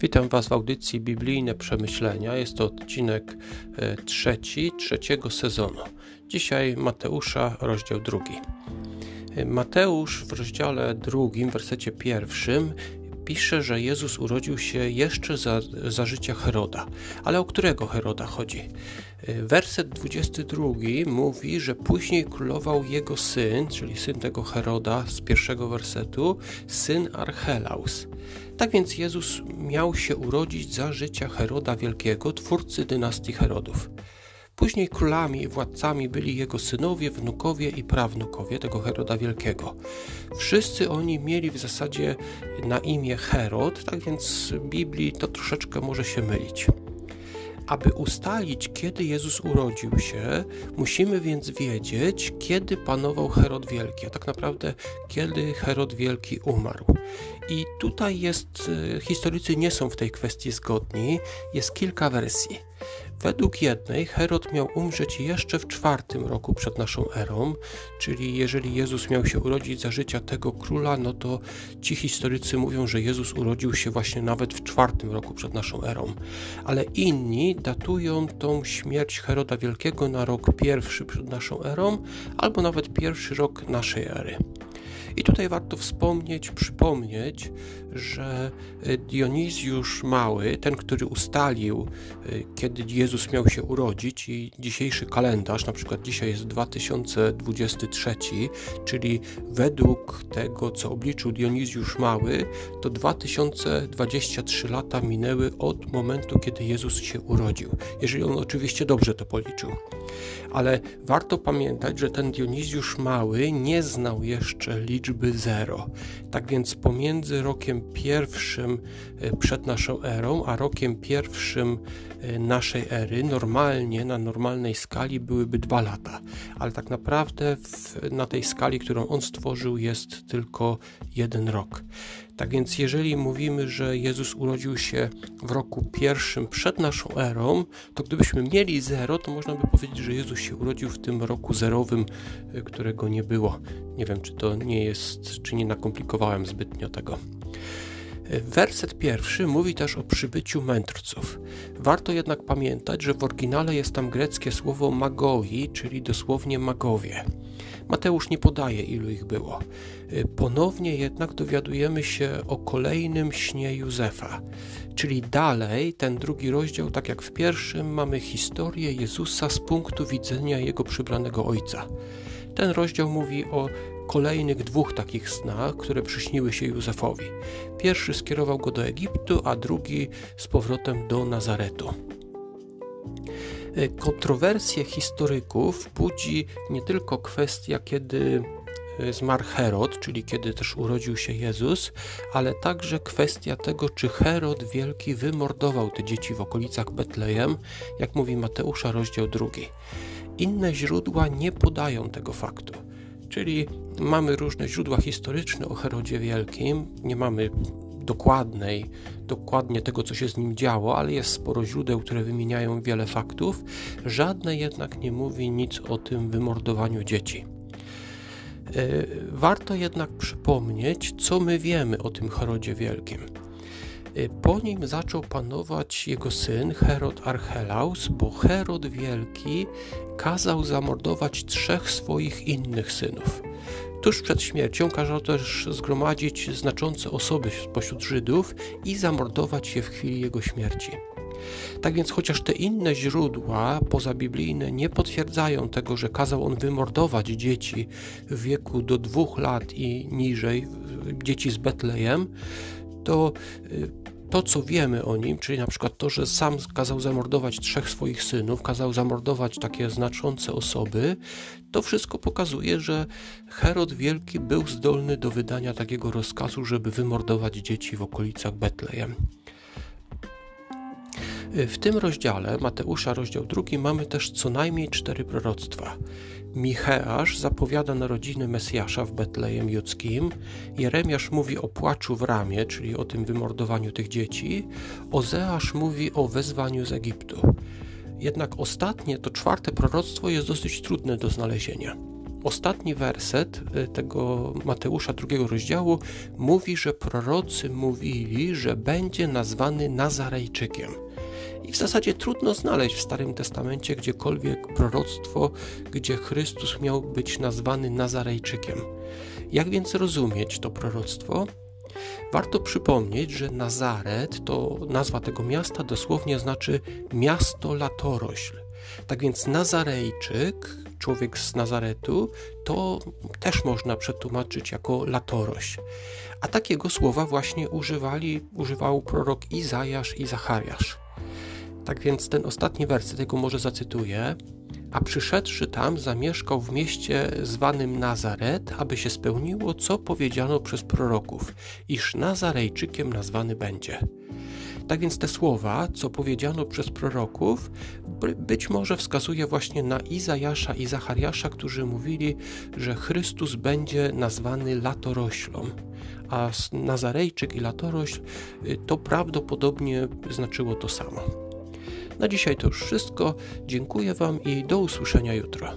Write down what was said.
Witam Was w audycji Biblijne Przemyślenia. Jest to odcinek e, trzeci, trzeciego sezonu. Dzisiaj Mateusza, rozdział drugi. E, Mateusz w rozdziale drugim, wersecie pierwszym pisze, że Jezus urodził się jeszcze za, za życia Heroda. Ale o którego Heroda chodzi? E, werset 22 mówi, że później królował jego syn, czyli syn tego Heroda z pierwszego wersetu, syn Archelaus. Tak więc Jezus miał się urodzić za życia Heroda Wielkiego, twórcy dynastii Herodów. Później królami i władcami byli jego synowie, wnukowie i prawnukowie tego Heroda Wielkiego. Wszyscy oni mieli w zasadzie na imię Herod, tak więc Biblii to troszeczkę może się mylić. Aby ustalić, kiedy Jezus urodził się, musimy więc wiedzieć, kiedy panował Herod Wielki, a tak naprawdę kiedy Herod Wielki umarł. I tutaj jest, e, historycy nie są w tej kwestii zgodni, jest kilka wersji. Według jednej Herod miał umrzeć jeszcze w czwartym roku przed naszą erą, czyli jeżeli Jezus miał się urodzić za życia tego króla, no to ci historycy mówią, że Jezus urodził się właśnie nawet w czwartym roku przed naszą erą. Ale inni datują tą śmierć Heroda Wielkiego na rok pierwszy przed naszą erą, albo nawet pierwszy rok naszej ery. I tutaj warto wspomnieć, przypomnieć, że e, Dionizjusz Mały, ten, który ustalił, e, kiedy Jezus miał się urodzić, i dzisiejszy kalendarz, na przykład dzisiaj jest 2023, czyli według tego, co obliczył Dionizjusz Mały, to 2023 lata minęły od momentu, kiedy Jezus się urodził, jeżeli on oczywiście dobrze to policzył. Ale warto pamiętać, że ten Dionizjusz Mały nie znał jeszcze liczby zero. Tak więc pomiędzy rokiem pierwszym e, przed naszą erą, a rokiem pierwszym e, naszej ery, normalnie, na normalnej skali byłyby dwa lata. Ale tak naprawdę w, na tej skali, którą on stworzył, jest tylko jeden rok. Tak więc, jeżeli mówimy, że Jezus urodził się w roku pierwszym przed naszą erą, to gdybyśmy mieli zero, to można by powiedzieć, że Jezus się urodził w tym roku zerowym, e, którego nie było. Nie wiem, czy to nie jest, czy nie nakomplikowałem zbytnio tego. Werset pierwszy mówi też o przybyciu mędrców. Warto jednak pamiętać, że w oryginale jest tam greckie słowo magoi, czyli dosłownie magowie. Mateusz nie podaje, ilu ich było. Y, ponownie jednak dowiadujemy się o kolejnym śnie Józefa, czyli dalej ten drugi rozdział, tak jak w pierwszym, mamy historię Jezusa z punktu widzenia jego przybranego ojca. Ten rozdział mówi o kolejnych dwóch takich snach, które przyśniły się Józefowi. Pierwszy skierował go do Egiptu, a drugi z powrotem do Nazaretu. Kontrowersje historyków budzi nie tylko kwestia, kiedy e, zmarł Herod, czyli kiedy też urodził się Jezus, ale także kwestia tego, czy Herod Wielki wymordował te dzieci w okolicach Betlejem, jak mówi Mateusza, rozdział drugi. Inne źródła nie podają tego faktu. Czyli mamy różne źródła historyczne o Herodzie Wielkim, nie mamy dokładnej, dokładnie tego, co się z nim działo, ale jest sporo źródeł, które wymieniają wiele faktów. Żadne jednak nie mówi nic o tym wymordowaniu dzieci. E, warto jednak przypomnieć, co my wiemy o tym Herodzie Wielkim. E, po nim zaczął panować jego syn Herod Archelaus, bo Herod Wielki kazał zamordować trzech swoich innych synów. Tuż przed śmiercią kazał też zgromadzić znaczące osoby spośród Żydów i zamordować je w chwili jego śmierci. Tak więc, chociaż te inne źródła pozabiblijne nie potwierdzają tego, że kazał on wymordować dzieci w wieku do dwóch lat i niżej, dzieci z Betlejem, to y, to, co wiemy o nim, czyli na przykład to, że sam kazał zamordować trzech swoich synów, kazał zamordować takie znaczące osoby, to wszystko pokazuje, że Herod Wielki był zdolny do wydania takiego rozkazu, żeby wymordować dzieci w okolicach Betlejem. W tym rozdziale, Mateusza, rozdział drugi, mamy też co najmniej cztery proroctwa. Micheasz zapowiada narodziny Mesjasza w Betlejem Judzkim, Jeremiasz mówi o płaczu w ramie, czyli o tym wymordowaniu tych dzieci, Ozeasz mówi o wezwaniu z Egiptu. Jednak ostatnie, to czwarte proroctwo jest dosyć trudne do znalezienia. ostatni werset y, tego Mateusza drugiego rozdziału mówi, że prorocy mówili, że będzie nazwany Nazarejczykiem. I w zasadzie trudno znaleźć w Starym Testamencie gdziekolwiek proroctwo, gdzie Chrystus miał być nazwany Nazarejczykiem. Jak więc rozumieć to proroctwo? Warto przypomnieć, że Nazaret to nazwa tego miasta dosłownie znaczy miasto latorośl. Tak więc Nazarejczyk, człowiek z Nazaretu, to też można przetłumaczyć jako latorośl. A takiego słowa właśnie używali, używał prorok Izajasz i Zachariasz. Tak więc ten ostatni werset, tego może zacytuję. A przyszedłszy tam, zamieszkał w mieście zwanym Nazaret, aby się spełniło, co powiedziano przez proroków, iż Nazarejczykiem nazwany będzie. Tak więc te słowa, co powiedziano przez proroków, być może wskazuje właśnie na Izajasza i Zachariasza, którzy mówili, że Chrystus będzie nazwany latoroślą, a Nazarejczyk i latorośl y, to prawdopodobnie znaczyło to samo. Na dzisiaj to już wszystko. Dziękuję Wam i do usłyszenia jutro.